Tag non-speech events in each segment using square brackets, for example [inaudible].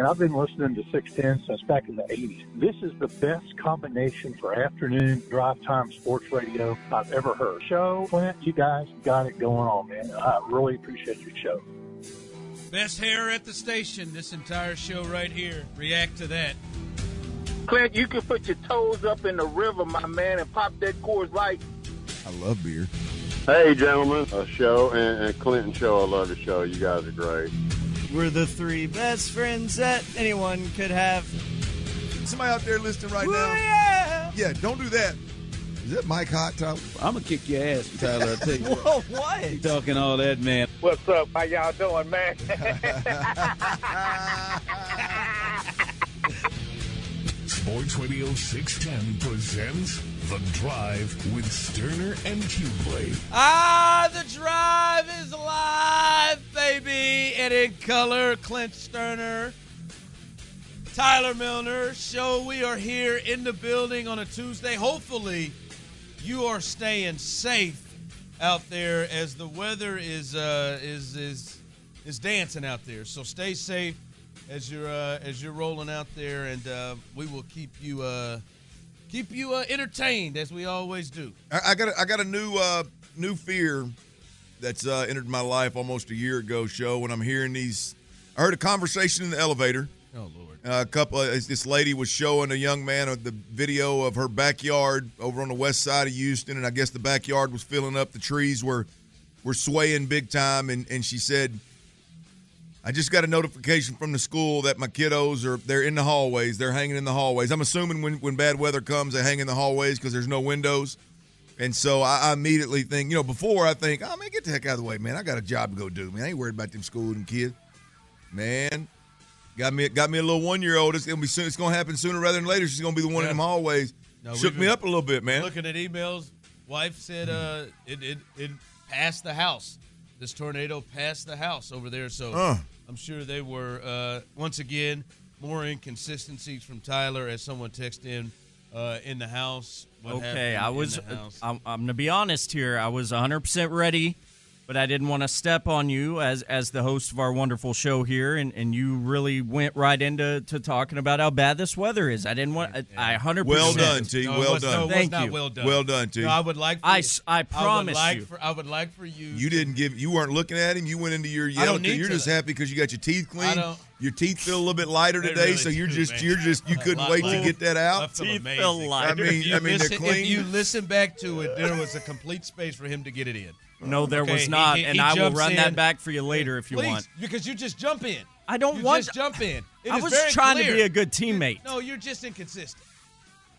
And I've been listening to 610 since back in the 80s. This is the best combination for afternoon drive time sports radio I've ever heard. Show, Clint, you guys got it going on, man. I really appreciate your show. Best hair at the station, this entire show right here. React to that. Clint, you can put your toes up in the river, my man, and pop that Coors Light. I love beer. Hey, gentlemen, a show and, and Clinton show. I love the show. You guys are great. We're the three best friends that anyone could have. Somebody out there listening right Ooh, now. Yeah. Yeah, don't do that. Is that Mike Hot Top? I'm gonna kick your ass, Tyler. I tell you. [laughs] Whoa, what? You talking all that, man? What's up? How y'all doing, man? Sports Radio 610 presents The Drive with Stoerner and Hughley. Ah, the drive is alive, baby, and in color. Clint Stoerner, Tyler Milner. Show we are here in the building on a Tuesday. Hopefully, you are staying safe out there as the weather is uh, is is is dancing out there. So stay safe as you're uh, as you're rolling out there, and uh, we will keep you uh, keep you uh, entertained as we always do. I, I got a, I got a new uh, new fear that's uh, entered my life almost a year ago. Show when I'm hearing these, I heard a conversation in the elevator. Oh Lord! Uh, a couple. Uh, this lady was showing a young man of the video of her backyard over on the west side of Houston, and I guess the backyard was filling up. The trees were were swaying big time, and and she said. I just got a notification from the school that my kiddos are they're in the hallways. They're hanging in the hallways. I'm assuming when, when bad weather comes, they hang in the hallways because there's no windows. And so I, I immediately think, you know, before I think, oh man, get the heck out of the way, man. I got a job to go do, man. I ain't worried about them school and kids. Man, got me got me a little one year old. It's gonna be soon. It's gonna happen sooner rather than later. She's gonna be the one Yeah. in them hallways. No, Shook me up a little bit, man. Looking at emails, wife said uh, it, it it passed the house. This tornado passed the house over there, so Uh. I'm sure they were uh, once again more inconsistencies from Tyler as someone texted in uh, in the house. What Okay, I was. I'm, I'm gonna be honest here. I was 100 percent ready, but I didn't want to step on you as as the host of our wonderful show here, and, and you really went right into to talking about how bad this weather is. I didn't want. I- I 100. Well done, T. No, well was- done. no, Thank you. Well done. Well done, T. No, I would like. For I you- s- I would promise like you. For, I would like for you. You didn't give. You weren't looking at him. You went into your I don't need You're to. just happy because you got your teeth I clean. don't- Your teeth feel a little bit lighter [laughs] today, really so you're do, just man. you're just you couldn't lot wait to get that I out. feel Teeth amazing. feel I mean, If you I mean listen, they're If you listen back to it, there was a complete space for him to get it in. No, there Okay, was not, he- and he I will run in. that back for you later if you Please, want. because you just jump in. I don't you want- Just jump in. It I is was very trying to be a good teammate. No, you're just inconsistent.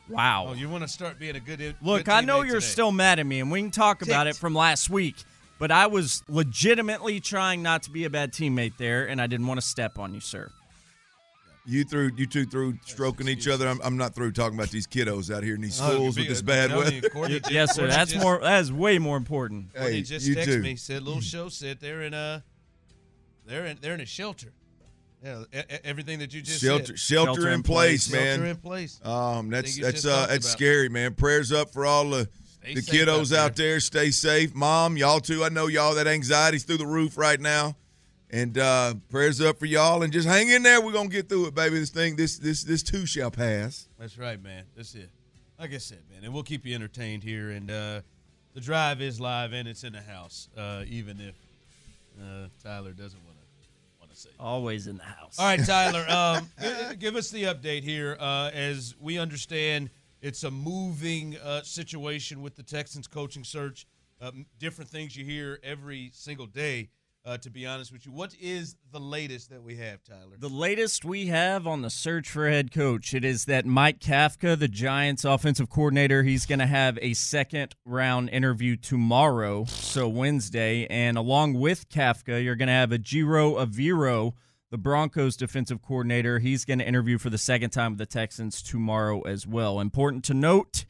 Wow. Oh, you want to start being a good. good Look, I know you're today. still mad at me, and we can talk about it from last week. But I was legitimately trying not to be a bad teammate there, and I didn't want to step on you, sir. You through you two through stroking each other. I'm, I'm not through talking about these kiddos out here in these Oh, schools be- with this I'm bad weather. you, just- yes, sir. That's just- more. That is way more important. Courtney Hey, just you texted too. me. Said little show sit there in a. They're in. They're in a shelter. Yeah, everything that you just Shelter, said. shelter, Shelter in in place, place. man. Shelter in place. Um, that's that's uh that's about. scary, man. Prayers up for all the Stay the kiddos out out there. Stay safe, mom. Y'all too. I know y'all that anxiety's through the roof right now, and uh prayers up for y'all. And just hang in there. We're gonna get through it, baby. This thing, this this this too shall pass. That's right, man. That's it. Like I said, man, and we'll keep you entertained here. And uh, the drive is live and it's in the house, uh, even if Uh, Tyler doesn't want to want to say. Always in the house. All right, Tyler. [laughs] Um, g- give us the update here. Uh, as we understand, it's a moving uh, situation with the Texans coaching search. Um, different things you hear every single day. Uh, to be honest with you, what is the latest that we have, Tyler? The latest we have on the search for head coach, it is that Mike Kafka, the Giants offensive coordinator, he's going to have a second round interview tomorrow, so Wednesday, and along with Kafka, you're going to have a Ejiro Evero, the Broncos defensive coordinator. He's going to interview for the second time with the Texans tomorrow as well. Important to note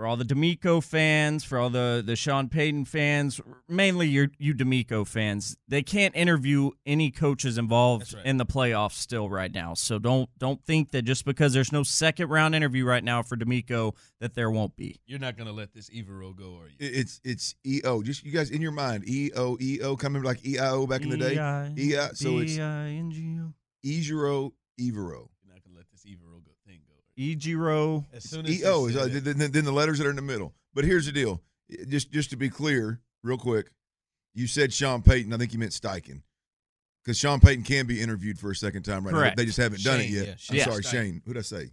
for all the DeMeco fans, for all the the Sean Payton fans, mainly your you DeMeco fans, they can't interview any coaches involved right. in the playoffs still right now. So don't don't think that just because there's no second round interview right now for DeMeco that there won't be. You're not going to let this Evero go, are you? It's it's EO. Just you guys in your mind, E O E O. EO coming like EIO back in the day. E-I- EI. So it's D-I-N-G-O. Ejiro Evero. You're not going to let this Evero go thing go. Ejiro. As soon as EO is said uh, then, then the letters that are in the middle. But here's the deal. Just just to be clear, real quick, you said Sean Payton. I think you meant Steichen. Because Sean Payton can be interviewed for a second time right Correct. now. They just haven't done it yet. yeah, I'm Shane sorry, Steichen. Shane. Who'd I say?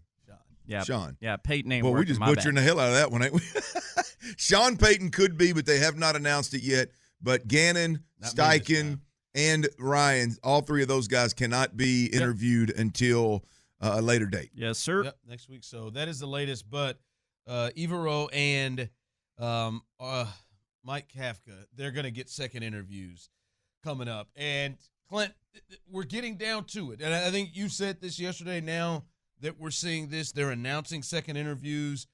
Yeah, Sean. Yeah, Peyton ain't Well, we working, just butchering bad. the hell out of that one, ain't we? [laughs] Sean Payton could be, but they have not announced it yet. But Gannon, Not Steichen, and Ryan, all three of those guys cannot be interviewed until uh, a later date. Yes, sir. Yep, next week. So that is the latest. But uh, Evero and um, uh, Mike Kafka, they're going to get second interviews coming up. And Clint, th- th- we're getting down to it. And I I think you said this yesterday. Now that we're seeing this, they're announcing second interviews.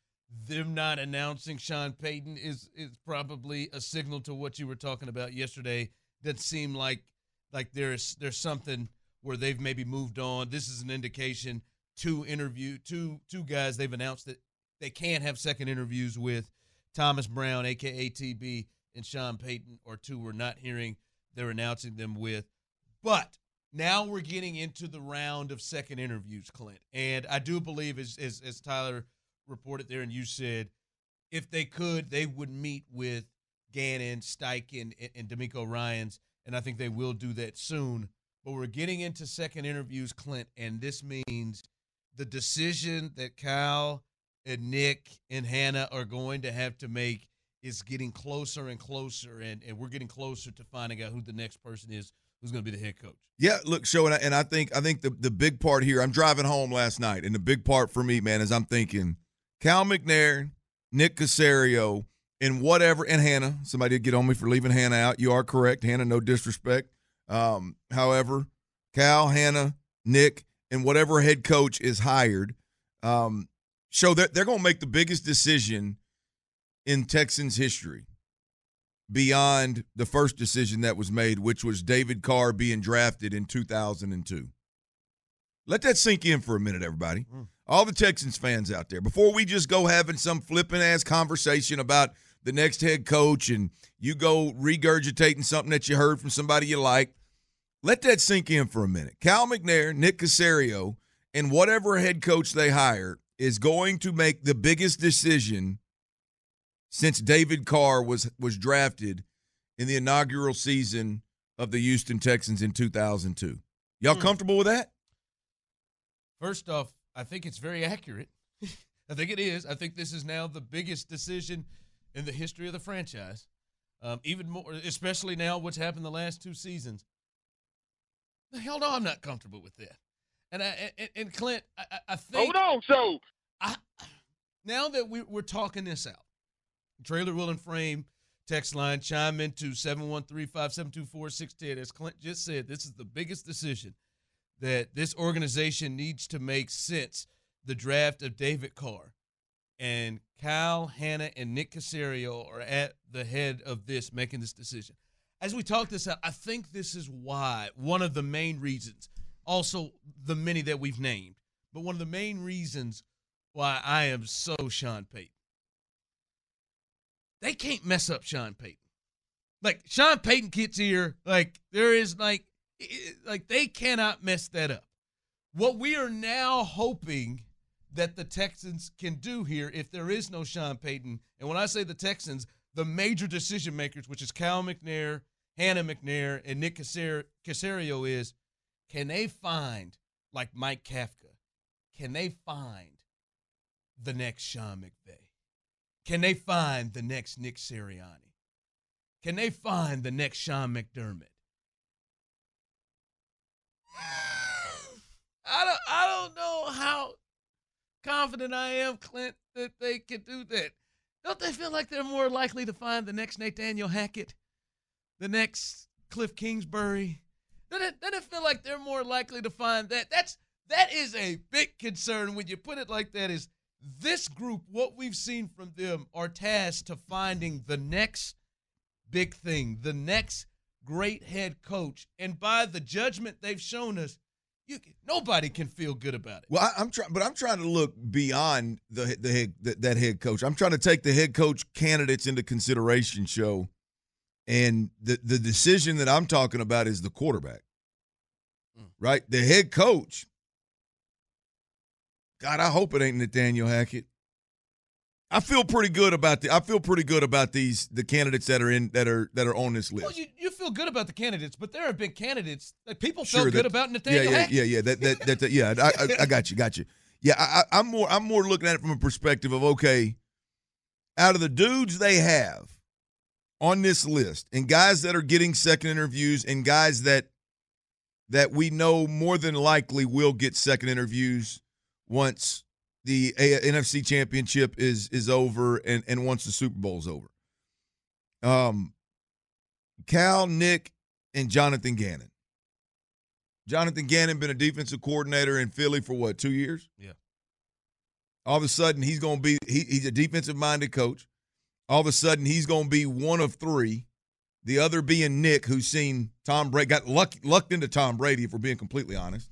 Them not announcing Sean Payton is is probably a signal to what you were talking about yesterday. That seemed like like there's there's something where they've maybe moved on. This is an indication. Two interview, two two guys they've announced that they can't have second interviews with Thomas Brown, aka TB, and Sean Payton, or two we're not hearing they're announcing them with. But now we're getting into the round of second interviews, Clint. And I do believe, as as, as Tyler reported there, and you said, if they could, they would meet with Gannon, Steichen, and, and DeMeco Ryans, and I think they will do that soon. But we're getting into second interviews, Clint, and this means the decision that Kyle and Nick and Hannah are going to have to make is getting closer and closer, and, and we're getting closer to finding out who the next person is who's going to be the head coach. Yeah, look, show and I, and I think I think the the big part here. I'm driving home last night, and the big part for me, man, is I'm thinking Cal McNair, Nick Caserio, and whatever, and Hannah. Somebody did get on me for leaving Hannah out. You are correct, Hannah. No disrespect. Um, however, Cal, Hannah, Nick, and whatever head coach is hired, um, show that they're going to make the biggest decision in Texans history beyond the first decision that was made, which was David Carr being drafted in 2002. Let that sink in for a minute, everybody. All the Texans fans out there, before we just go having some flipping ass conversation about the next head coach and you go regurgitating something that you heard from somebody you like, let that sink in for a minute. Cal McNair, Nick Caserio, and whatever head coach they hire is going to make the biggest decision since David Carr was was drafted in the inaugural season of the Houston Texans in 2002. Y'all hmm. comfortable with that? First off, I think it's very accurate. [laughs] I think it is. I think this is now the biggest decision in the history of the franchise. Um, even more, especially now, what's happened the last two seasons. The hell no, I'm not comfortable with that. And I and, and Clint, I, I- think. Hold on, so I, now that we, we're talking this out, trailer will and frame text line chime into 713-572-4610. As Clint just said, this is the biggest decision that this organization needs to make since the draft of David Carr. And Kyle, Hannah, and Nick Caserio are at the head of this, making this decision. As we talk this out, I think this is why one of the main reasons, also the many that we've named, but one of the main reasons why I am so Sean Payton. They can't mess up Sean Payton. Like Sean Payton gets here, like there is like like they cannot mess that up. What we are now hoping that the Texans can do here if there is no Sean Payton, and when I say the Texans, the major decision makers, which is Cal McNair Hannah McNair and Nick Caserio is can they find, like Mike Kafka, can they find the next Sean McVay? Can they find the next Nick Sirianni? Can they find the next Sean McDermott? [sighs] I don't I don't know how confident I am, Clint, that they can do that. Don't they feel like they're more likely to find the next Nathaniel Hackett, the next Kliff Kingsbury? Doesn't it feel like they're more likely to find that? That's that is a big concern when you put it like that. Is this group what we've seen from them are tasked to finding the next big thing, the next great head coach, and by the judgment they've shown us, you nobody can feel good about it. Well, I, am trying, but I'm trying to look beyond the the head that, that head coach. I'm trying to take the head coach candidates into consideration. Show, and the the decision that I'm talking about is the quarterback, Mm. right? The head coach. God, I hope it ain't Nathaniel Hackett. I feel pretty good about the. I feel pretty good about these the candidates that are in that are that are on this list. Well, you, you feel good about the candidates, but there have been candidates like people Sure, felt good about Nathaniel Yeah, yeah, yeah, yeah. That that that, that- yeah. I, I, I got you, got you. Yeah, I, I- I'm more I'm more looking at it from a perspective of okay, out of the dudes they have on this list, and guys that are getting second interviews, and guys that that we know more than likely will get second interviews once the A- NFC Championship is is over and and once the Super Bowl's over. Um, Cal, Nick, and Jonathan Gannon. Jonathan Gannon been a defensive coordinator in Philly for what two years? Yeah. All of a sudden he's going to be he, he's a defensive minded coach. All of a sudden he's going to be one of three. The other being Nick, who's seen Tom Brady got luck, lucked into Tom Brady, if we're being completely honest,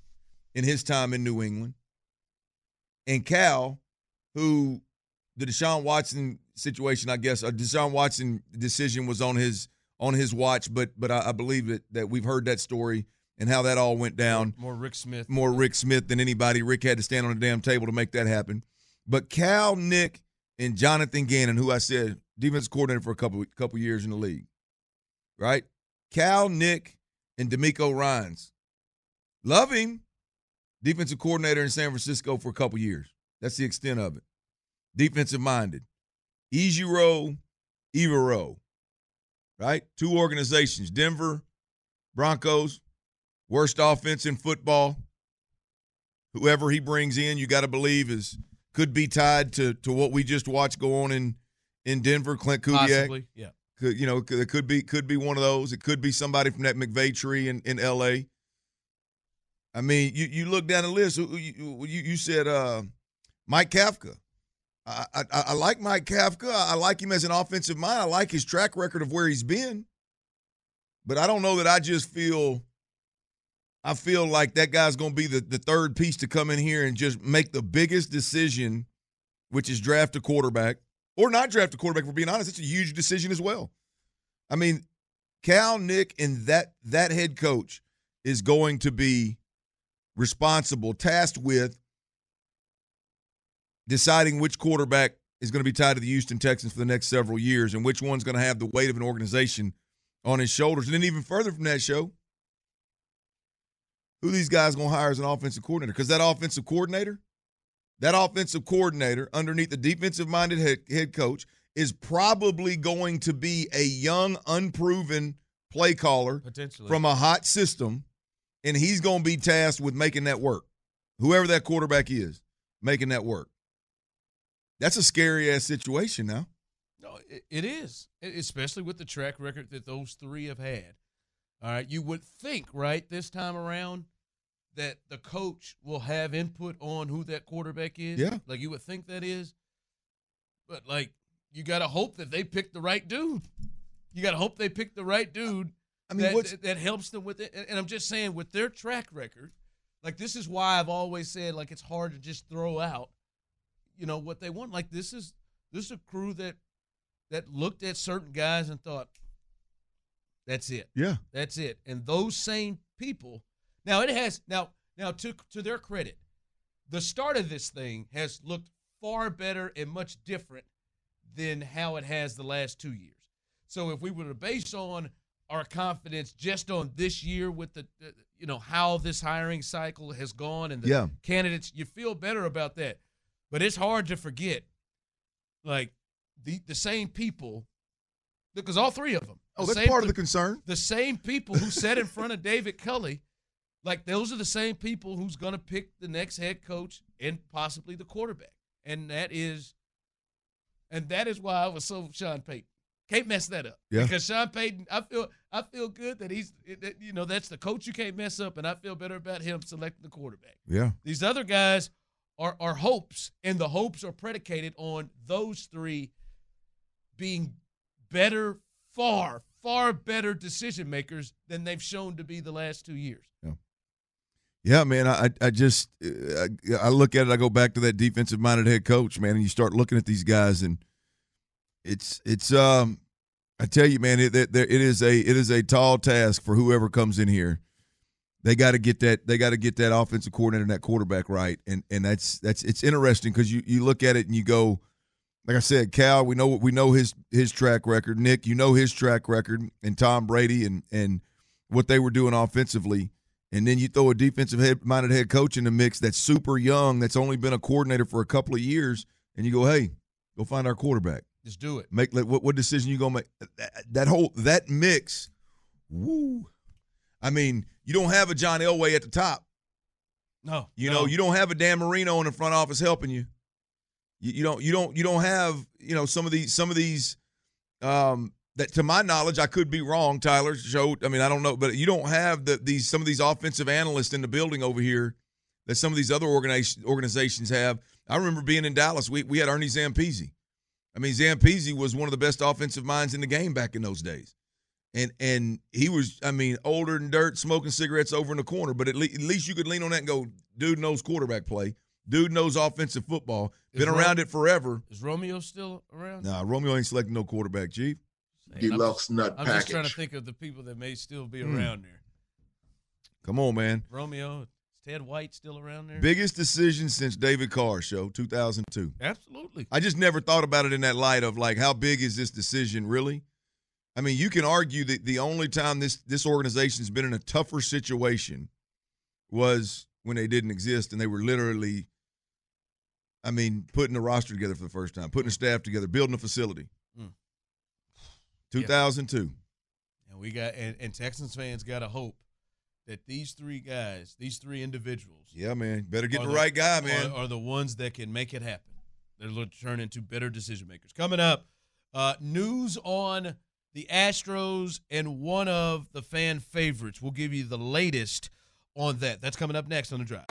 in his time in New England. And Cal, who the Deshaun Watson situation, I guess, a Deshaun Watson decision was on his on his watch, but but I, I believe that that we've heard that story and how that all went down. More Rick Smith. More Rick Smith than anybody. Rick had to stand on a damn table to make that happen. But Cal, Nick, and Jonathan Gannon, who I said defense coordinator for a couple couple years in the league, right? Cal, Nick, and DeMeco Ryans. Love him. Defensive coordinator in San Francisco for a couple years. That's the extent of it. Defensive minded. Ejiro, Evero, right? Two organizations, Denver Broncos, worst offense in football. Whoever he brings in, you got to believe is could be tied to to what we just watched go on in in Denver. Klint Kubiak, Possibly, yeah. Could you know? It could be could be one of those. It could be somebody from that McVay tree in in L.A. I mean, you you look down the list. You you, you said uh, Mike Kafka. I, I I like Mike Kafka. I like him as an offensive mind. I like his track record of where he's been. But I don't know that I just feel I feel like that guy's going to be the, the third piece to come in here and just make the biggest decision, which is draft a quarterback or not draft a quarterback. For being honest, it's a huge decision as well. I mean, Cal, Nick, and that that head coach is going to be responsible, tasked with deciding which quarterback is going to be tied to the Houston Texans for the next several years and which one's going to have the weight of an organization on his shoulders. And then even further from that show, who these guys going to hire as an offensive coordinator? Because that offensive coordinator, that offensive coordinator underneath the defensive minded head, head coach is probably going to be a young, unproven play caller Potentially. from a hot system, and he's going to be tasked with making that work. Whoever that quarterback is, making that work. That's a scary ass situation now. No, it, it is, especially with the track record that those three have had. All right, you would think, right, this time around, that the coach will have input on who that quarterback is. Yeah. like you would think that is, but like you got to hope that they pick the right dude. You got to hope they pick the right dude. I mean, that, that, helps them with it. And, and I'm just saying, with their track record, like this is why I've always said, like it's hard to just throw out, you know, what they want. Like this is this is a crew that that looked at certain guys and thought, that's it. Yeah. That's it. And those same people. Now it has now now to to their credit, the start of this thing has looked far better and much different than how it has the last two years. So if we were to base on our confidence just on this year with the, the you know how this hiring cycle has gone and the Yeah. candidates. You feel better about that, but it's hard to forget, like the the same people, because all three of them. Oh, the that's same part of the concern. The same people who sat in front of [laughs] David Culley, like those are the same people who's going to pick the next head coach and possibly the quarterback, and that is, and that is why I was so Sean Payton. Can't mess that up. Yeah. Because Sean Payton, I feel I feel good that he's that, you know that's the coach you can't mess up, and I feel better about him selecting the quarterback. Yeah. These other guys are are hopes, and the hopes are predicated on those three being better, far, far better decision makers than they've shown to be the last two years. Yeah, Yeah, man. I I just uh, I, I look at it. I go back to that defensive minded head coach, man, and you start looking at these guys, and it's it's um. I tell you, man, it it, it is a it is a tall task for whoever comes in here. They got to get that they got to get that offensive coordinator and that quarterback right, and and that's that's it's interesting because you you look at it and you go, like I said, Cal, we know we know his his track record. Nick, you know his track record, and Tom Brady and and what they were doing offensively, and then you throw a defensive head minded head coach in the mix that's super young, that's only been a coordinator for a couple of years, and you go, hey, go find our quarterback. Just do it. Make like, what what decision you gonna make? That, that whole that mix, woo. I mean, you don't have a John Elway at the top. No, You no. know, you don't have a Dan Marino in the front office helping you. You, you don't you don't you don't have you know some of these some of these um that to my knowledge I could be wrong. Tyler showed. I mean I don't know, but you don't have the these some of these offensive analysts in the building over here that some of these other organization, organizations have. I remember being in Dallas. We we had Ernie Zampese. I mean Zampese was one of the best offensive minds in the game back in those days. And and he was, I mean, older than dirt, smoking cigarettes over in the corner. But at, le- at least you could lean on that and go, dude knows quarterback play. Dude knows offensive football. Is Been Ro- around it forever. Is Romeo still around? Nah, Romeo ain't selecting no quarterback, Chief. Man, I'm just- I'm just trying to think of the people that may still be Hmm. around there. Come on, man. Romeo, is Ted White still around there? Biggest decision since David Carr show, 2002. Absolutely. I just never thought about it in that light of like, how big is this decision really? I mean, you can argue that the only time this this organization's been in a tougher situation was when they didn't exist and they were literally, I mean, putting a roster together for the first time, putting a staff together, building a facility. Mm. 2002. And we got and, and Texans fans got to hope that these three guys, these three individuals, Yeah, man. Better get are the right guy, man. Are, are the ones that can make it happen. They're going to turn into better decision makers. Coming up, uh, news on the Astros and one of the fan favorites. We'll give you the latest on that. That's coming up next on the drive.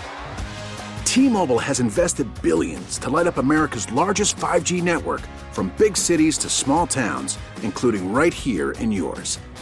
T-Mobile has invested billions to light up America's largest 5G network from big cities to small towns, including right here in yours.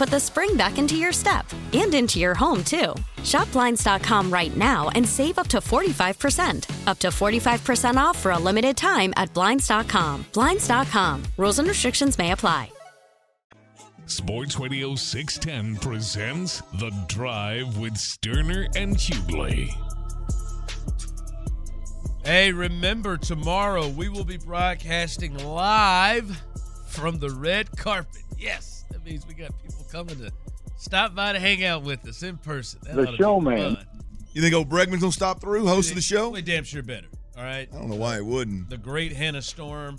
put the spring back into your step and into your home, too. Shop Blinds.com right now and save up to 45%. Up to 45% off for a limited time at Blinds.com. Blinds.com. Rules and restrictions may apply. Sports Radio 610 presents The Drive with Stoerner and Hughley. Hey, remember tomorrow we will be broadcasting live from the red carpet. Yes, that means we got people coming to stop by to hang out with us in person. That The ought to be showman. You think old Bregman's gonna stop through host of the show? We damn sure better. All right. I don't know why he wouldn't. The great Hannah Storm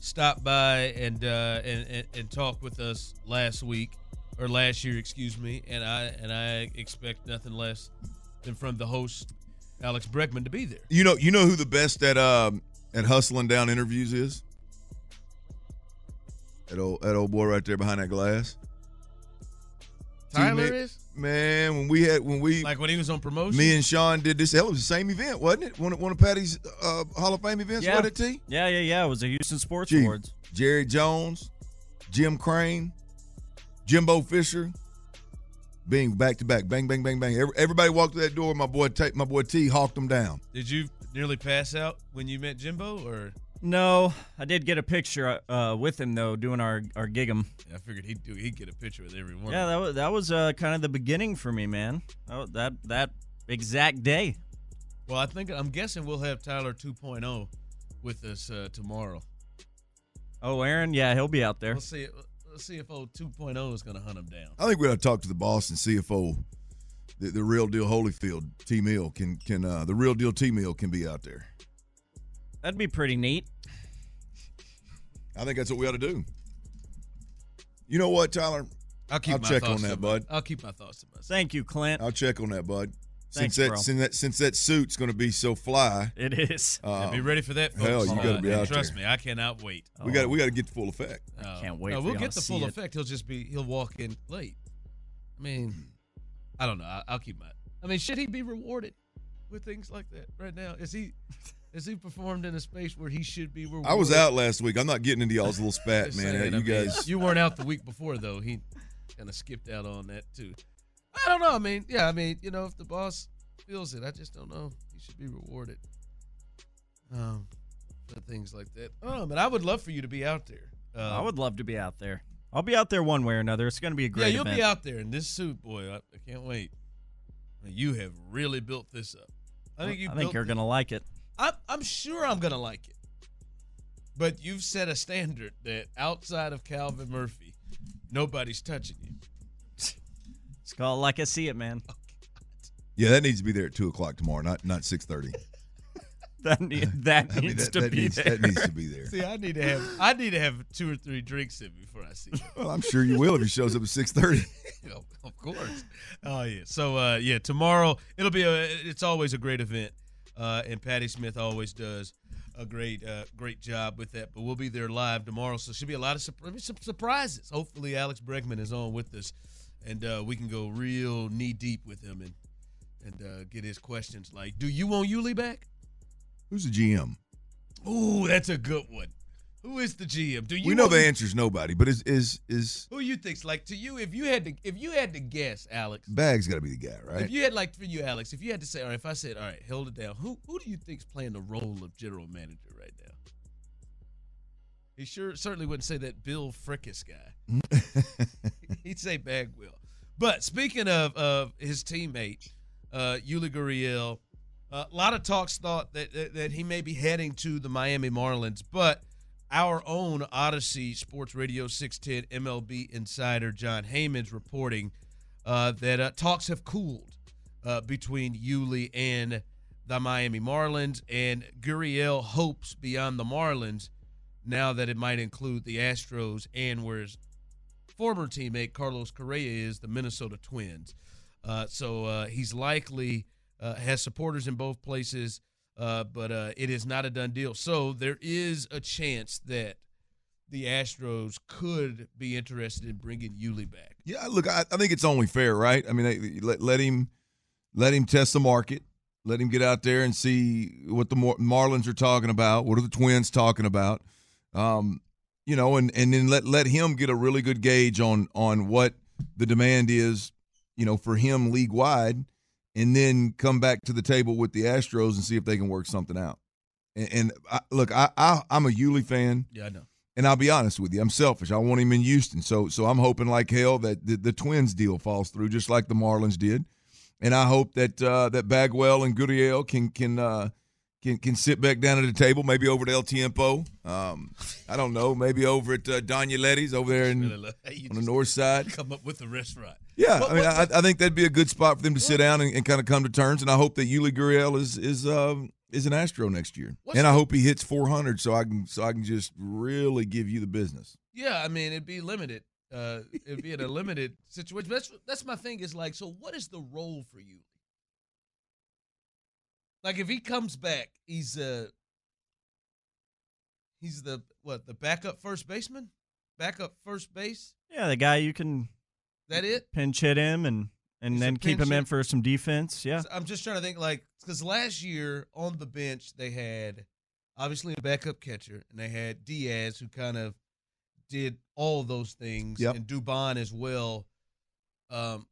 stopped by and uh, and, and and talked with us last week or last year, excuse me, and I and I expect nothing less than from the host Alex Bregman to be there. You know, you know who the best at um at hustling down interviews is? That old that old boy right there behind that glass. Tyler Teammate- is Man, when we had when we like when he was on promotion. me and Sean did this, hell, it was the same event, wasn't it? One of, one of Patty's uh, Hall of Fame events, Yeah. wasn't it, T? Yeah, yeah, yeah. It was the Houston Sports Gee, Awards. Jerry Jones, Jim Crane, Jimbo Fisher, being back to back, bang, bang, bang, bang. Every- Everybody walked through that door. My boy, T, my boy T, hawked them down. Did you nearly pass out when you met Jimbo, or No, I did get a picture uh, with him though, doing our our gig'em. I figured he'd do he'd get a picture with everyone. Yeah, that was that was uh, kind of the beginning for me, man. Oh, that that exact day. Well, I think I'm guessing we'll have Tyler 2.0 with us uh, tomorrow. Oh, Aaron, yeah, he'll be out there. We'll see. Let's see if old 2.0 is going to hunt him down. I think we got to talk to the boss and see if CFO, the, the real deal Holyfield T Mill can can uh, the real deal T Mill can be out there. That'd be pretty neat. I think that's what we ought to do. You know what, Tyler? I'll keep my check thoughts on that, bud. I'll keep my thoughts to myself. Thank you, Clint. I'll check on that, bud. Thanks, since that bro. since that since that suit's going to be so fly, It is. uh, be ready for that, folks. Hell, you got Uh, to be and out Trust there. me, I cannot wait. We got we got to get the full effect. Uh, can't wait No, for we'll get the see full it. effect. He'll just be he'll walk in late. I mean, I don't know. I, I'll keep my. I mean, should he be rewarded with things like that right now? Is he is he performed in a space where he should be rewarded? I was out last week. I'm not getting into y'all's little spat, man. saying, you I mean, guys, you weren't out the week before though. He kind of skipped out on that too. I don't know. I mean, yeah. I mean, you know, if the boss feels it, I just don't know. He should be rewarded. Um, for things like that. Oh, but I would love for you to be out there. I Um, would love to be out there. I'll be out there one way or another. It's going to be a great. Yeah, you'll event. be out there in this suit, boy. I, I can't wait. You have really built this up. I think you. I think you're going to like it. I'm, I'm sure I'm gonna like it. But you've set a standard that outside of Calvin Murphy, nobody's touching you. It's called like I see it, man. [laughs] yeah, that needs to be there at two o'clock tomorrow, not not six thirty. [laughs] That, need, that I mean, needs that- to that be needs- there. that needs to be there. See, I need to have I need to have two or three drinks in before I see you. Well, I'm sure you will if he shows up at six thirty. [laughs] of, of course. Oh yeah. So uh, yeah, tomorrow it'll be a. It's always a great event, uh, and Patty Smith always does a great uh, great job with that. But we'll be there live tomorrow, so should be a lot of surp- some surprises. Hopefully, Alex Bregman is on with us, and uh, we can go real knee deep with him and and uh, get his questions like, "Do you want Yuli back?" Who's the GM? Ooh, that's a good one. Who is the GM? Do you we know the answer's nobody, but is is is Who you think's like to you? If you had to, if you had to guess, Alex, Bags got to be the guy, right? If you had like for you, Alex, if you had to say, all right, if I said, all right, hold it down, who who do you think's playing the role of general manager right now? He sure certainly wouldn't say that Bill Firkus guy. [laughs] He'd say Bagwell. But speaking of of his teammate, uh, Yuli Gurriel, a lot of talks thought that, that that he may be heading to the Miami Marlins, but our own Audacy Sports Radio 610 MLB insider Jon Heyman's reporting uh, that uh, talks have cooled uh, between Yuli and the Miami Marlins, and Gurriel hopes beyond the Marlins now that it might include the Astros and where his former teammate Carlos Correa is, the Minnesota Twins. Uh, so uh, he's likely uh, has supporters in both places, uh, but uh, it is not a done deal. So there is a chance that the Astros could be interested in bringing Yuli back. Yeah, look, I, I think it's only fair, right? I mean, they, let, let him let him test the market, let him get out there and see what the Mar- Marlins are talking about, what are the Twins talking about, um, you know, and and then let let him get a really good gauge on on what the demand is, you know, for him league wide, and then come back to the table with the Astros and see if they can work something out. And, and I, look, I, I I'm a Yuli fan. Yeah, I know. And I'll be honest with you, I'm selfish. I want him in Houston, so so I'm hoping like hell that the, the Twins deal falls through, just like the Marlins did. And I hope that uh, that Bagwell and Gurriel can can uh, can can sit back down at the table, maybe over at El Tiempo. Um, I don't know, maybe over at uh, Donya Letty's over there [laughs] in, [laughs] you on the north side. Come up with a restaurant. Yeah, What- I mean, what- I, I think that'd be a good spot for them to sit down and, and kind of come to terms. And I hope that Yuli Gurriel is is um, is an Astro next year, What's and I hope he hits 400 so I can so I can just really give you the business. Yeah, I mean it'd be limited. Uh, it'd be in a limited situation. That's that's my thing. Is like, so what is the role for you? Like, if he comes back, he's uh he's the what the backup first baseman, backup first base. Yeah, the guy you can That it? pinch hit him and and He's then keep pinch him in for some defense. Yeah. I'm just trying to think like because last year on the bench they had obviously a backup catcher and they had Diaz who kind of did all those things Yep. and Dubon as well. Um,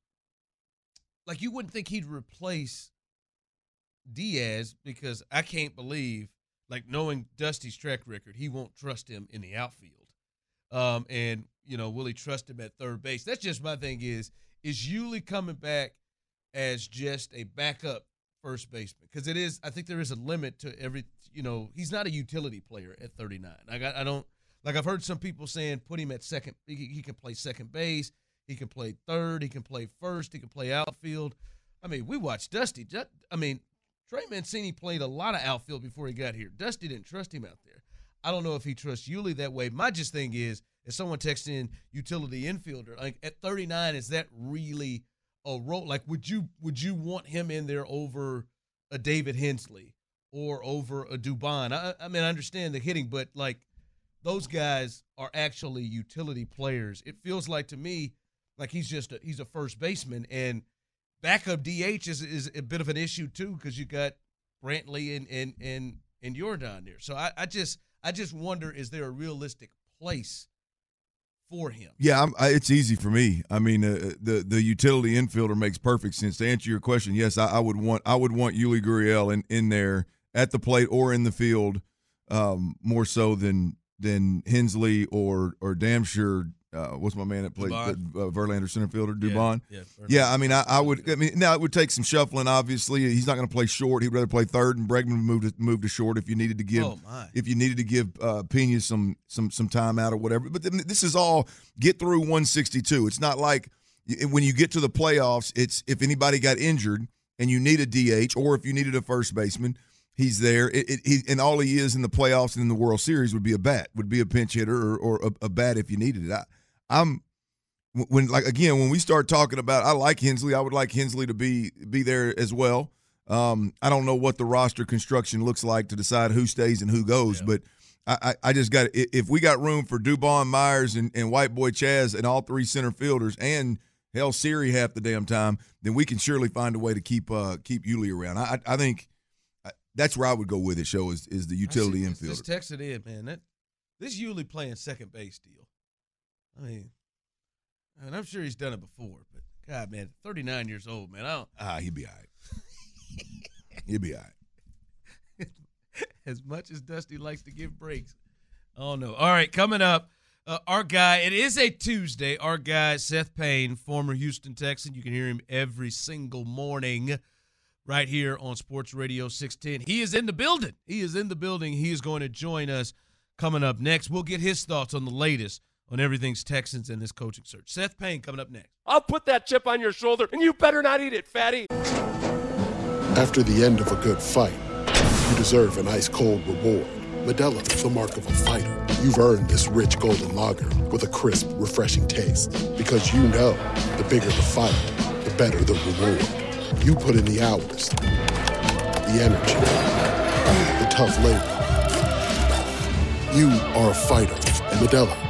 like you wouldn't think he'd replace Diaz because I can't believe like knowing Dusty's track record, he won't trust him in the outfield. Um, and you know, will he trust him at third base? That's just my thing. Is is Yuli coming back as just a backup first baseman? Because it is, I think there is a limit to every. You know, he's not a utility player at 39. I got, I don't like. I've heard some people saying put him at second. He, he can play second base. He can play third. He can play first. He can play outfield. I mean, we watched Dusty. I mean, Trey Mancini played a lot of outfield before he got here. Dusty didn't trust him out there. I don't know if he trusts Yuli that way. My just thing is, if someone texts in utility infielder, like at 39, is that really a role? Like, would you would you want him in there over a David Hensley or over a Dubon? I, I mean, I understand the hitting, but like those guys are actually utility players. It feels like to me like he's just a, he's a first baseman and backup DH is is a bit of an issue too because you got Brantley and and and and Yordan there. So I, I just I just wonder is there a realistic place for him? Yeah, I, it's easy for me. I mean, uh, the the utility infielder makes perfect sense. To answer your question, yes, I, I would want I would want Yuli Gurriel in, in there at the plate or in the field, um, more so than than Hensley or or damn. Uh, what's my man that played uh, Verlander center fielder Dubon? yeah, Verlander. yeah. I mean, I, I would. I mean, now it would take some shuffling. Obviously, he's not going to play short. He'd rather play third, and Bregman would move to move to short if you needed to give Oh, if you needed to give uh, Pena some some some time out or whatever. But then this is all get through 162. It's not like when you get to the playoffs. It's if anybody got injured and you need a DH or if you needed a first baseman, he's there. It, it, he, and all he is in the playoffs and in the World Series would be a bat, would be a pinch hitter or, or a, a bat if you needed it. I, I'm when like again when we start talking about I like Hensley, I would like Hensley to be be there as well. Um, I don't know what the roster construction looks like to decide who stays and who goes, but I, I, I just got if we got room for Dubon, Meyers, and, and White Boy Chas and all three center fielders and hell Siri half the damn time, then we can surely find a way to keep uh keep Yuli around. I I think uh, that's where I would go with it. Show is is the utility infielder. Just text it in, man. That this Yuli playing second base deal. I mean, and I'm sure he's done it before, but God, man, 39 years old, man. I don't. Ah, he'd be all right. he'd be all right. [laughs] as much as Dusty likes to give breaks. Oh no! All right, coming up, uh, our guy. It is a Tuesday. Our guy Seth Payne, former Houston Texan. You can hear him every single morning, right here on Sports Radio 610. He is in the building. He is in the building. He is going to join us coming up next. We'll get his thoughts on the latest on everything's Texans and this coaching search. Seth Payne coming up next. I'll put that chip on your shoulder, and you better not eat it, fatty. After the end of a good fight, you deserve an ice cold reward. Modelo is the mark of a fighter. You've earned this rich golden lager with a crisp, refreshing taste. Because you know the bigger the fight, the better the reward. You put in the hours, the energy, the tough labor. You are a fighter, and Modelo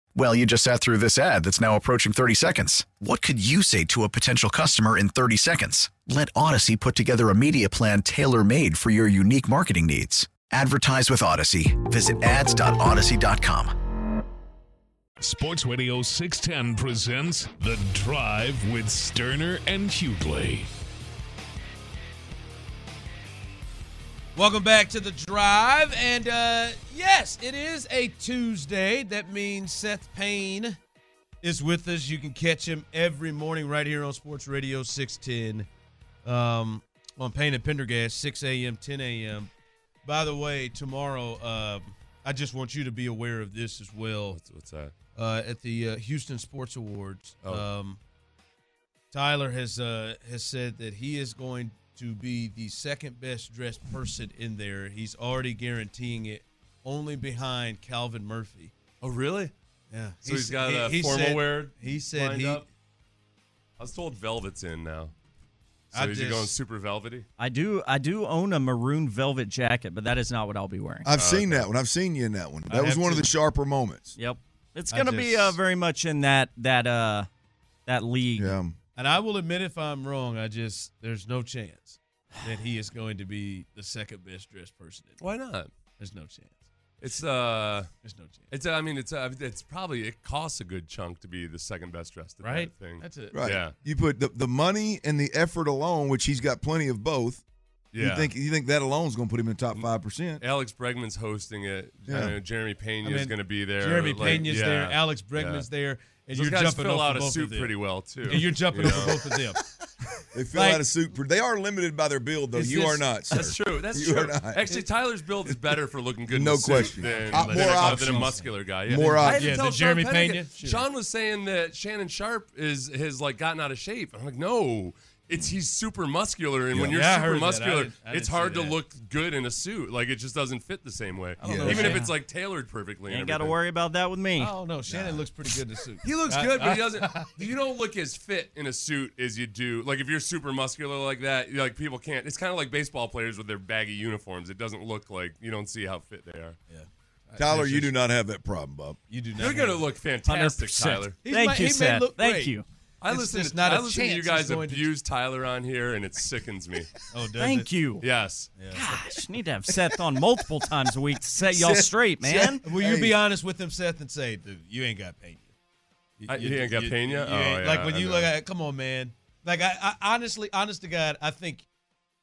Well, you just sat through this ad that's now approaching 30 seconds. What could you say to a potential customer in 30 seconds? Let Audacy put together a media plan tailor made for your unique marketing needs. Advertise with Audacy. Visit ads.audacy.com. Sports Radio 610 presents The Drive with Stoerner and Hughley. Welcome back to the drive. And uh, yes, it is a Tuesday. That means Seth Payne is with us. You can catch him every morning right here on Sports Radio 610 um, on Payne and Pendergast, 6 a.m., 10 a.m. By the way, tomorrow, uh, I just want you to be aware of this as well. What's, what's that? Uh, at the uh, Houston Sports Awards, Oh. um, Tyler has uh, has said that he is going to be the second best dressed person in there. He's already guaranteeing it, only behind Calvin Murphy. Oh, really? Yeah. So he's s- got he- a he formal said- wear. He said lined he. up? I was told Velvet's in now. So I is he going super velvety? I do I do own a maroon velvet jacket, but that is not what I'll be wearing. I've seen that one. I've seen you in that one. I That was have one of the sharper moments. Yep. It's gonna be uh, very much in that that uh that league. Yeah. And I will admit if I'm wrong, I just there's no chance that he is going to be the second best dressed person. In Why not? There's no chance. It's uh, There's no chance. it's I mean it's uh, it's probably it costs a good chunk to be the second best dressed at Right? that thing. That's it. Right. Yeah. You put the, the money and the effort alone, which he's got plenty of both. You Yeah. think you think that alone is going to put him in the top five percent? Alex Bregman's hosting it. Yeah. I know Jeremy Pena I is going to be there. Jeremy like, Pena's yeah. there. Alex Bregman's Yeah. there. And Those you're guys jumping fill out of a both suit of them. pretty well too. And you're jumping you off of know? both of them. [laughs] They fill Like- out a suit. per- They are limited by their build, though. It's You just- are not. Sir. That's true. That's you true. Are not. Actually, Tyler's build is better for looking good. in No a suit question. Than, Uh, than more a, than a muscular guy. Yeah. More I had options. tell Yeah, the Jeremy Pena- Pena? Sure. Sean was saying that Shannon Sharpe is has like gotten out of shape. I'm like, no. It's he's super muscular, and when you're Yeah, super heard that. I muscular, didn't- I it's didn't hard to look good in a suit. Like it just doesn't fit the same way, don't know, even if it's like tailored perfectly. You Ain't got to worry about that with me. Oh no, Shannon looks pretty good in a suit. He looks I- good, but he doesn't. You don't look as fit in a suit as you do. Like if you're super muscular like that, like people can't. It's kind of like baseball players with their baggy uniforms. It doesn't look like you don't see how fit they are. Yeah. Tyler, you do not have that problem, Bob. You do not. You're gonna look fantastic, 100%. Tyler. He's Thank my- you, Seth. Thank great. you. I It's listen. just To, not a I listen to you guys he's going to- abuse Tyler on here, and it sickens me. [laughs] Oh, does Thank it? you. yes. Gosh, need to have Seth on multiple times a week to set y'all straight, man. Will you Hey. be honest with him, Seth, and say, dude, you ain't got Pena? You- I- you- he ain't got you- Pena? you Oh, ain't- yeah, like when I you know. look at, come on, man. Like I, I honestly, honest to God, I think,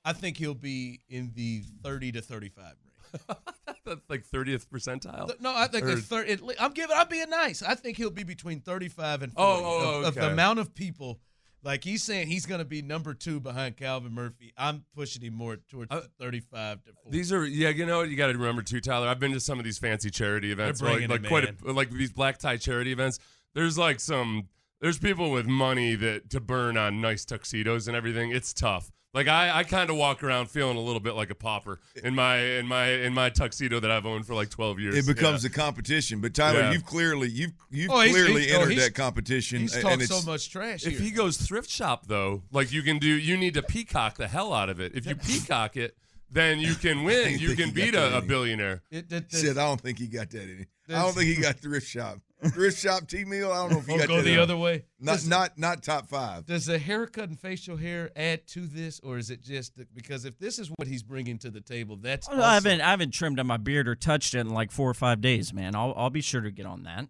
I think he'll be in the thirty to thirty-five range. [laughs] That's like thirtieth percentile. No, I think Or- the third. It, I'm giving. I'm being nice. I think he'll be between 35 and 40 Oh, oh, of, of the amount of people. Like he's saying, he's going to be number two behind Calvin Murphy. I'm pushing him more towards Uh, 35 to 40. These are yeah, you know what you got to remember too, Tyler. I've been to some of these fancy charity events, like, like quite a, like these black tie charity events. There's like some there's people with money that to burn on nice tuxedos and everything. It's tough. Like I, I kind of walk around feeling a little bit like a pauper in my in my in my tuxedo that I've owned for like 12 years. It becomes yeah. a competition, but Tyler, Yeah. you've clearly you've you've Oh, he's- clearly he's- oh, entered he's- that competition. He's and talked it's, so much trash. If here. he goes thrift shop though, like you can do, you need to peacock the hell out of it. If you [laughs] peacock it, then you can win. You can beat a, a billionaire. It- it- Said I don't think he got that in him. I don't think he got thrift shop. Thrift shop T meal. I don't know if you Oh, got go that the in. other way. Not Does- not not top five. Does the haircut and facial hair add to this, or is it just because if this is what he's bringing to the table, that's I awesome. haven't I haven't trimmed on my beard or touched it in like four or five days, man. I'll I'll be sure to get on that.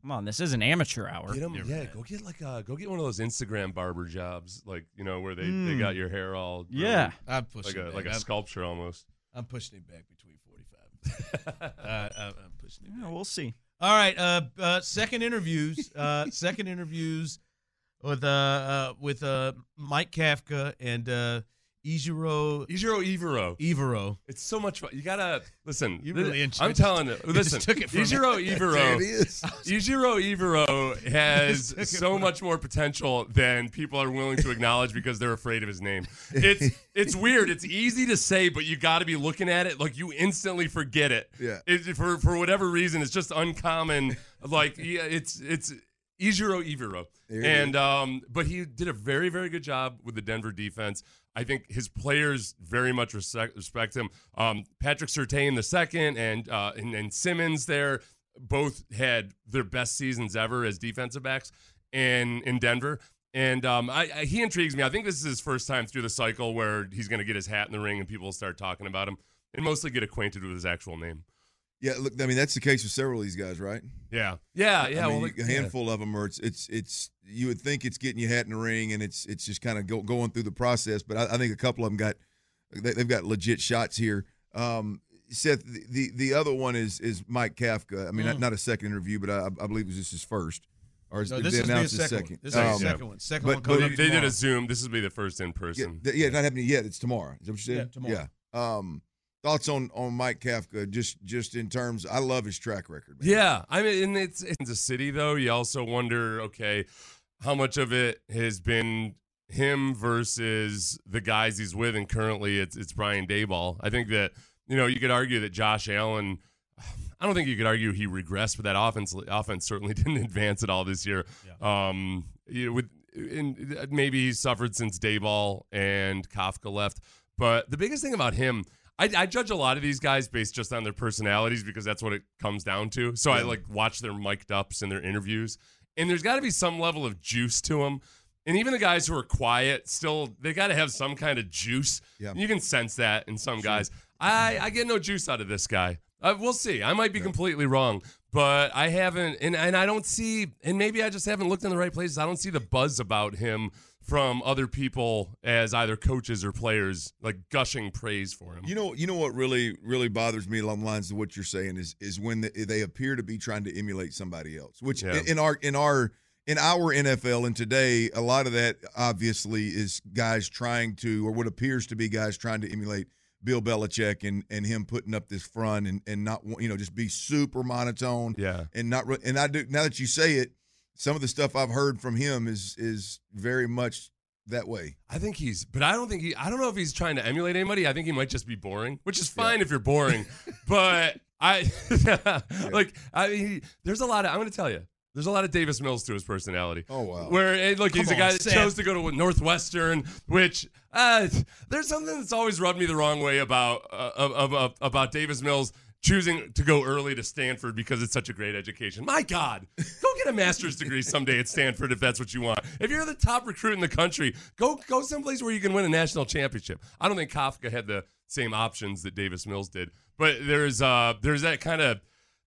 Come on, this is an amateur hour. Get 'em- yeah, go get like a go get one of those Instagram barber jobs, like you know where they, they Mm. got your hair all grown, Yeah. I'm pushing like a back. like a I'm- sculpture almost. I'm pushing it back between 45. [laughs] I, I, I'm pushing it. Yeah, we'll see. All right, uh, uh, second interviews, uh, [laughs] second interviews with uh, uh with uh Mike Kafka and uh Ijiro Ijiro Ivero. Ivero. It's so much fun. You gotta listen. You really I'm telling you. [laughs] Listen, took it from. Ijiro [laughs] Ivero. it is. [laughs] Ijiro Ivero has so much more potential than people are willing to acknowledge because they're afraid of his name. It's it's weird. It's easy to say, but you got to be looking at it like you instantly forget it. Yeah. It, for for whatever reason, it's just uncommon. Like yeah, it's it's Ejiro Evero. And um, but he did a very, very good job with the Denver defense. I think his players very much respect, him. Um, Patrick Surtain the second and, uh, and and Simmons there both had their best seasons ever as defensive backs in in Denver. And um, I, I, he intrigues me. I think this is his first time through the cycle where he's going to get his hat in the ring and people will start talking about him and mostly get acquainted with his actual name. Yeah, look, I mean that's the case with several of these guys, right? Yeah, yeah, yeah. I mean, well, a handful of them are it's it's it's you would think it's getting your hat in the ring and it's it's just kind of go, going through the process, but I, I think a couple of them got they, they've got legit shots here. Um, Seth, the, the the other one is is Mike Kafka. I mean, not, Mm. not a second interview, but I, I believe it was just his first. Or is, No, this they is announce his second second? one. This is the second one. Second one But coming they, up they did tomorrow. a Zoom. This will be the first in Yeah, person. th- yeah, it's not happening yet. It's tomorrow. Is that what you Yeah, tomorrow. Yeah. Um, thoughts on on Mike Kafka? Just just in terms, I love his track record. Man. Yeah, I mean, and it's it's a city though. You also wonder, okay, how much of it has been him versus the guys he's with, and currently it's it's Brian Daboll. I think that you know you could argue that Josh Allen. I don't think you could argue he regressed, but that offense offense certainly [laughs] didn't advance at all this year. Um, you know, with and maybe he suffered since Dayball and Kafka left. But the biggest thing about him, I, I judge a lot of these guys based just on their personalities because that's what it comes down to. So I like watch their mic'd ups and their interviews, and there's got to be some level of juice to them. And even the guys who are quiet, still they got to have some kind of juice. Yeah. You can sense that in some guys. I I get no juice out of this guy. Uh, we'll see. I might be completely wrong, but I haven't, and, and I don't see, and maybe I just haven't looked in the right places. I don't see the buzz about him from other people as either coaches or players, like gushing praise for him. You know, you know what really, really bothers me along the lines of what you're saying is is when the, they appear to be trying to emulate somebody else. Which Yeah. in, in our in our in our NFL and today, a lot of that obviously is guys trying to, or what appears to be guys trying to emulate Bill Belichick and and him putting up this front and and not you know just be super monotone. Yeah. And not re- and I do now that you say it, some of the stuff I've heard from him is is very much that way. I think he's, but I don't think he. I don't know if he's trying to emulate anybody. I think he might just be boring, which is fine if you're boring. [laughs] but I, like, I mean, he, there's a lot of. I'm going to tell you, there's a lot of Davis Mills to his personality. Oh wow. Where eh, look, he's Come a guy that Seth. chose to go to Northwestern, which uh, there's something that's always rubbed me the wrong way about uh, of, about Davis Mills choosing to go early to Stanford because it's such a great education. My God, go get a master's degree someday at Stanford if that's what you want. If you're the top recruit in the country, go go someplace where you can win a national championship. I don't think Kafka had the same options that Davis Mills did, but there's uh there's that kind of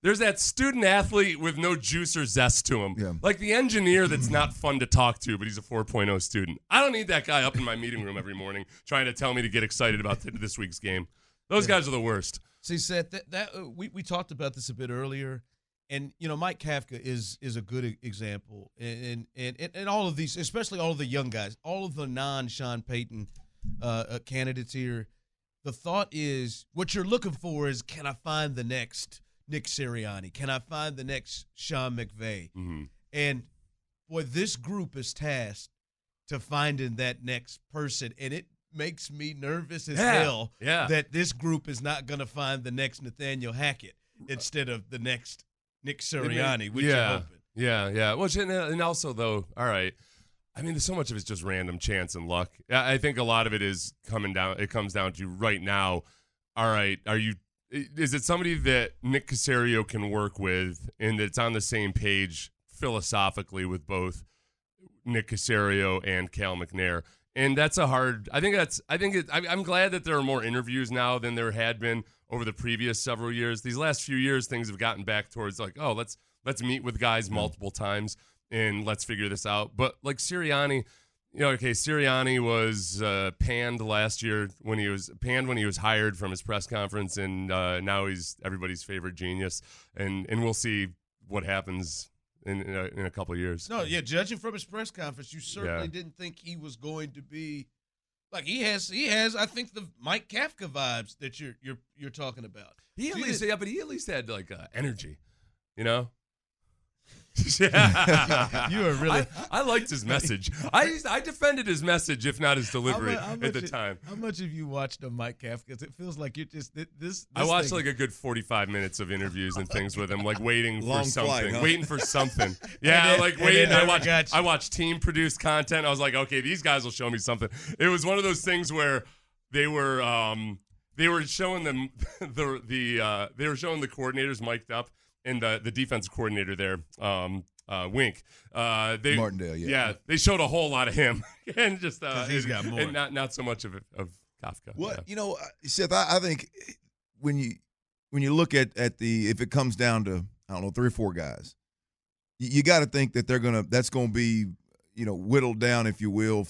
there's that student athlete with no juice or zest to him. Yeah. Like the engineer that's not fun to talk to, but he's a 4.0 student. I don't need that guy up in my meeting room every morning trying to tell me to get excited about this week's game. Those guys are the worst. See, Seth, that, that uh, we, we talked about this a bit earlier, and you know Mike Kafka is is a good example, and and and, and all of these, especially all of the young guys, all of the non Sean Payton uh, uh, candidates here. The thought is, what you're looking for is, can I find the next Nick Sirianni? Can I find the next Sean McVay? Mm-hmm. And boy, this group is tasked to finding that next person, and it makes me nervous as Yeah, hell yeah. that this group is not going to find the next Nathaniel Hackett instead of the next Nick Sirianni, which you're yeah, hoping. yeah, yeah. Which and, also though, all right. I mean, there's so much of it's just random chance and luck. I I think a lot of it is coming down. It comes down to right now. All right, are you? Is it somebody that Nick Caserio can work with and that's on the same page philosophically with both Nick Caserio and Cal McNair? And that's a hard. I think that's. I think it, I, I'm glad that there are more interviews now than there had been over the previous several years. These last few years, things have gotten back towards like, oh, let's let's meet with guys multiple times and let's figure this out. But like Sirianni, you know, okay, Sirianni was uh, panned last year when he was panned when he was hired from his press conference, and uh, now he's everybody's favorite genius. And and we'll see what happens in in a, in a couple of years. No, yeah, judging from his press conference, you certainly Yeah. didn't think he was going to be like he has. He has, I think, the Mike Kafka vibes that you're you're you're talking about. He at least did- yeah, but he at least had like uh, energy, you know. Yeah. [laughs] You are really- I, I liked his message. I I defended his message, if not his delivery, How mu- how at the time. How much have you watched of Mike Kafka? Because it feels like you're just thi- this. I watched thing- like a good 45 minutes of interviews and things with him, like waiting Long for something, flight, huh? waiting for something. [laughs] Yeah, then- like and waiting. I never watched, got. I watched team produced content. I was like, okay, these guys will show me something. It was one of those things where they were, um, they were showing them [laughs] the the uh, they were showing the coordinators mic'd up and the the defense coordinator there, um, uh, Wink. Uh, they Martindale, yeah. yeah, they showed a whole lot of him [laughs] and just uh, 'Cause he's and- got more. and not not so much of of Kafka. What Yeah. you know, uh, Seth? I, I think when you when you look at at the if it comes down to I don't know three or four guys, you, you got to think that they're gonna that's gonna be you know whittled down, if you will,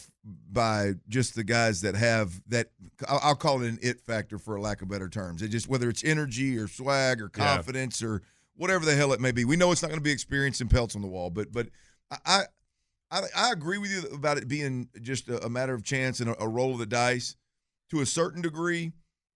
by just the guys that have that. I'll, I'll call it an it factor for a lack of better terms. It just whether it's energy or swag or Yeah. confidence or whatever the hell it may be. We know it's not going to be experience and pelts on the wall, but but I. I I, I agree with you about it being just a, a matter of chance and a, a roll of the dice to a certain degree.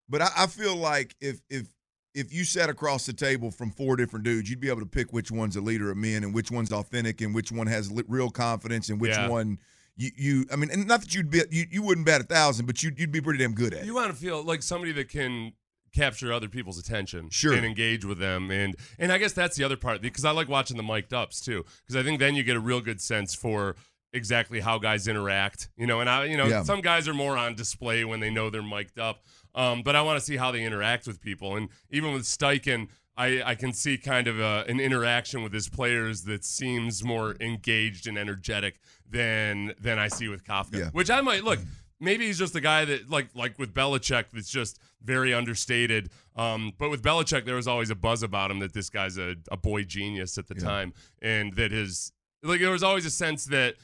But I, I feel like if if if you sat across the table from four different dudes, you'd be able to pick which one's a leader of men and which one's authentic and which one has li- real confidence and which Yeah. one you, you I mean, and not that you'd be you, you wouldn't bat a thousand, but you'd you'd be pretty damn good at it. You want to feel like somebody that can capture other people's attention Sure. and engage with them and and I guess that's the other part because I like watching the mic'd ups too because I think then you get a real good sense for exactly how guys interact you know and I you know Yeah. some guys are more on display when they know they're mic'd up um, but I want to see how they interact with people and even with Steichen I, I can see kind of a, an interaction with his players that seems more engaged and energetic than than I see with Kafka Yeah. which I might look maybe he's just a guy that like like with Belichick that's just very understated. Um, but with Belichick, there was always a buzz about him that this guy's a, a boy genius at the time, and that his like there was always a sense that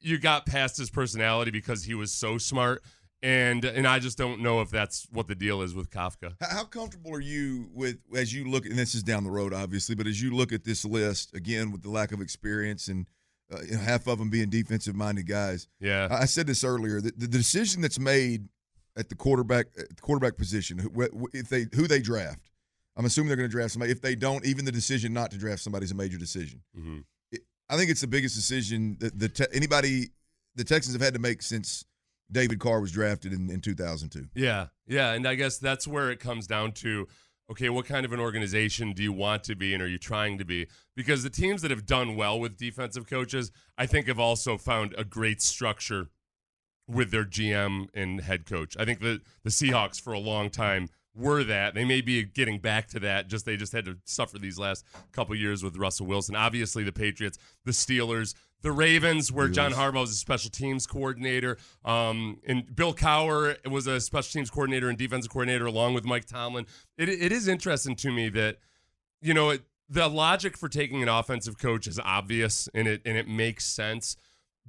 you got past his personality because he was so smart. And and I just don't know if that's what the deal is with Kafka. How comfortable are you with as you look? And this is down the road, obviously, but as you look at this list again with the lack of experience and uh, you know, half of them being defensive-minded guys. Yeah. I I said this earlier. The, the decision that's made at the quarterback at the quarterback position, who- if they who they draft, I'm assuming they're going to draft somebody. If they don't, even the decision not to draft somebody is a major decision. Mhm. It, I think it's the biggest decision that the te- anybody the Texans have had to make since David Carr was drafted in, in 2002. Yeah, yeah, and I guess that's where it comes down to okay, what kind of an organization do you want to be and are you trying to be? Because the teams that have done well with defensive coaches, I think have also found a great structure with their GM and head coach. I think the the Seahawks for a long time were that. They may be getting back to that. Just they just had to suffer these last couple years with Russell Wilson. Obviously, the Patriots, the Steelers, the Ravens, where John Harbaugh was a special teams coordinator, um, and Bill Cowher was a special teams coordinator and defensive coordinator along with Mike Tomlin. It, it is interesting to me that you know it, the logic for taking an offensive coach is obvious and it and it makes sense.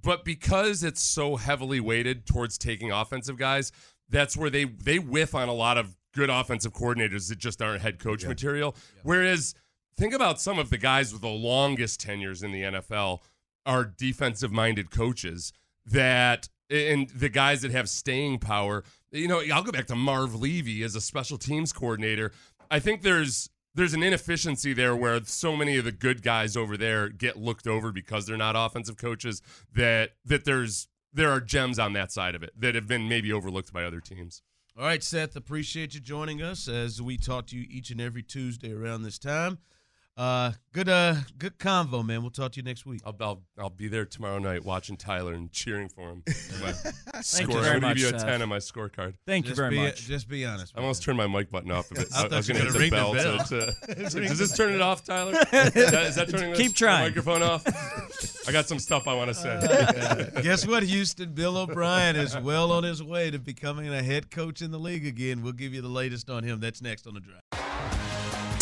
But because it's so heavily weighted towards taking offensive guys, that's where they they whiff on a lot of good offensive coordinators that just aren't head coach material. Whereas think about some of the guys with the longest tenures in the NFL are defensive minded coaches that and the guys that have staying power. You know, I'll go back to Marv Levy as a special teams coordinator. I think there's there's an inefficiency there where so many of the good guys over there get looked over because they're not offensive coaches that that there's there are gems on that side of it that have been maybe overlooked by other teams. All right, Seth, appreciate you joining us as we talk to you each and every Tuesday around this time. Uh, good, uh, good convo, man. We'll talk to you next week. I'll, I'll, I'll be there tomorrow night watching Tyler and cheering for him. [laughs] Thank you score. very I'm gonna much, give you a Seth. ten on my scorecard. Thank you Just very be- much. Just be honest. I almost turned my mic button off. Of it. I [laughs] I, thought was you going to were hit the gonna bell. ring the To, bell. to, [laughs] does this turn it off, Tyler? Is that, is that turning Keep this trying. microphone off? I got some stuff I want to say. Uh, Guess what, Houston? Bill O'Brien is well on his way to becoming a head coach in the league again. We'll give you the latest on him. That's next on the drive.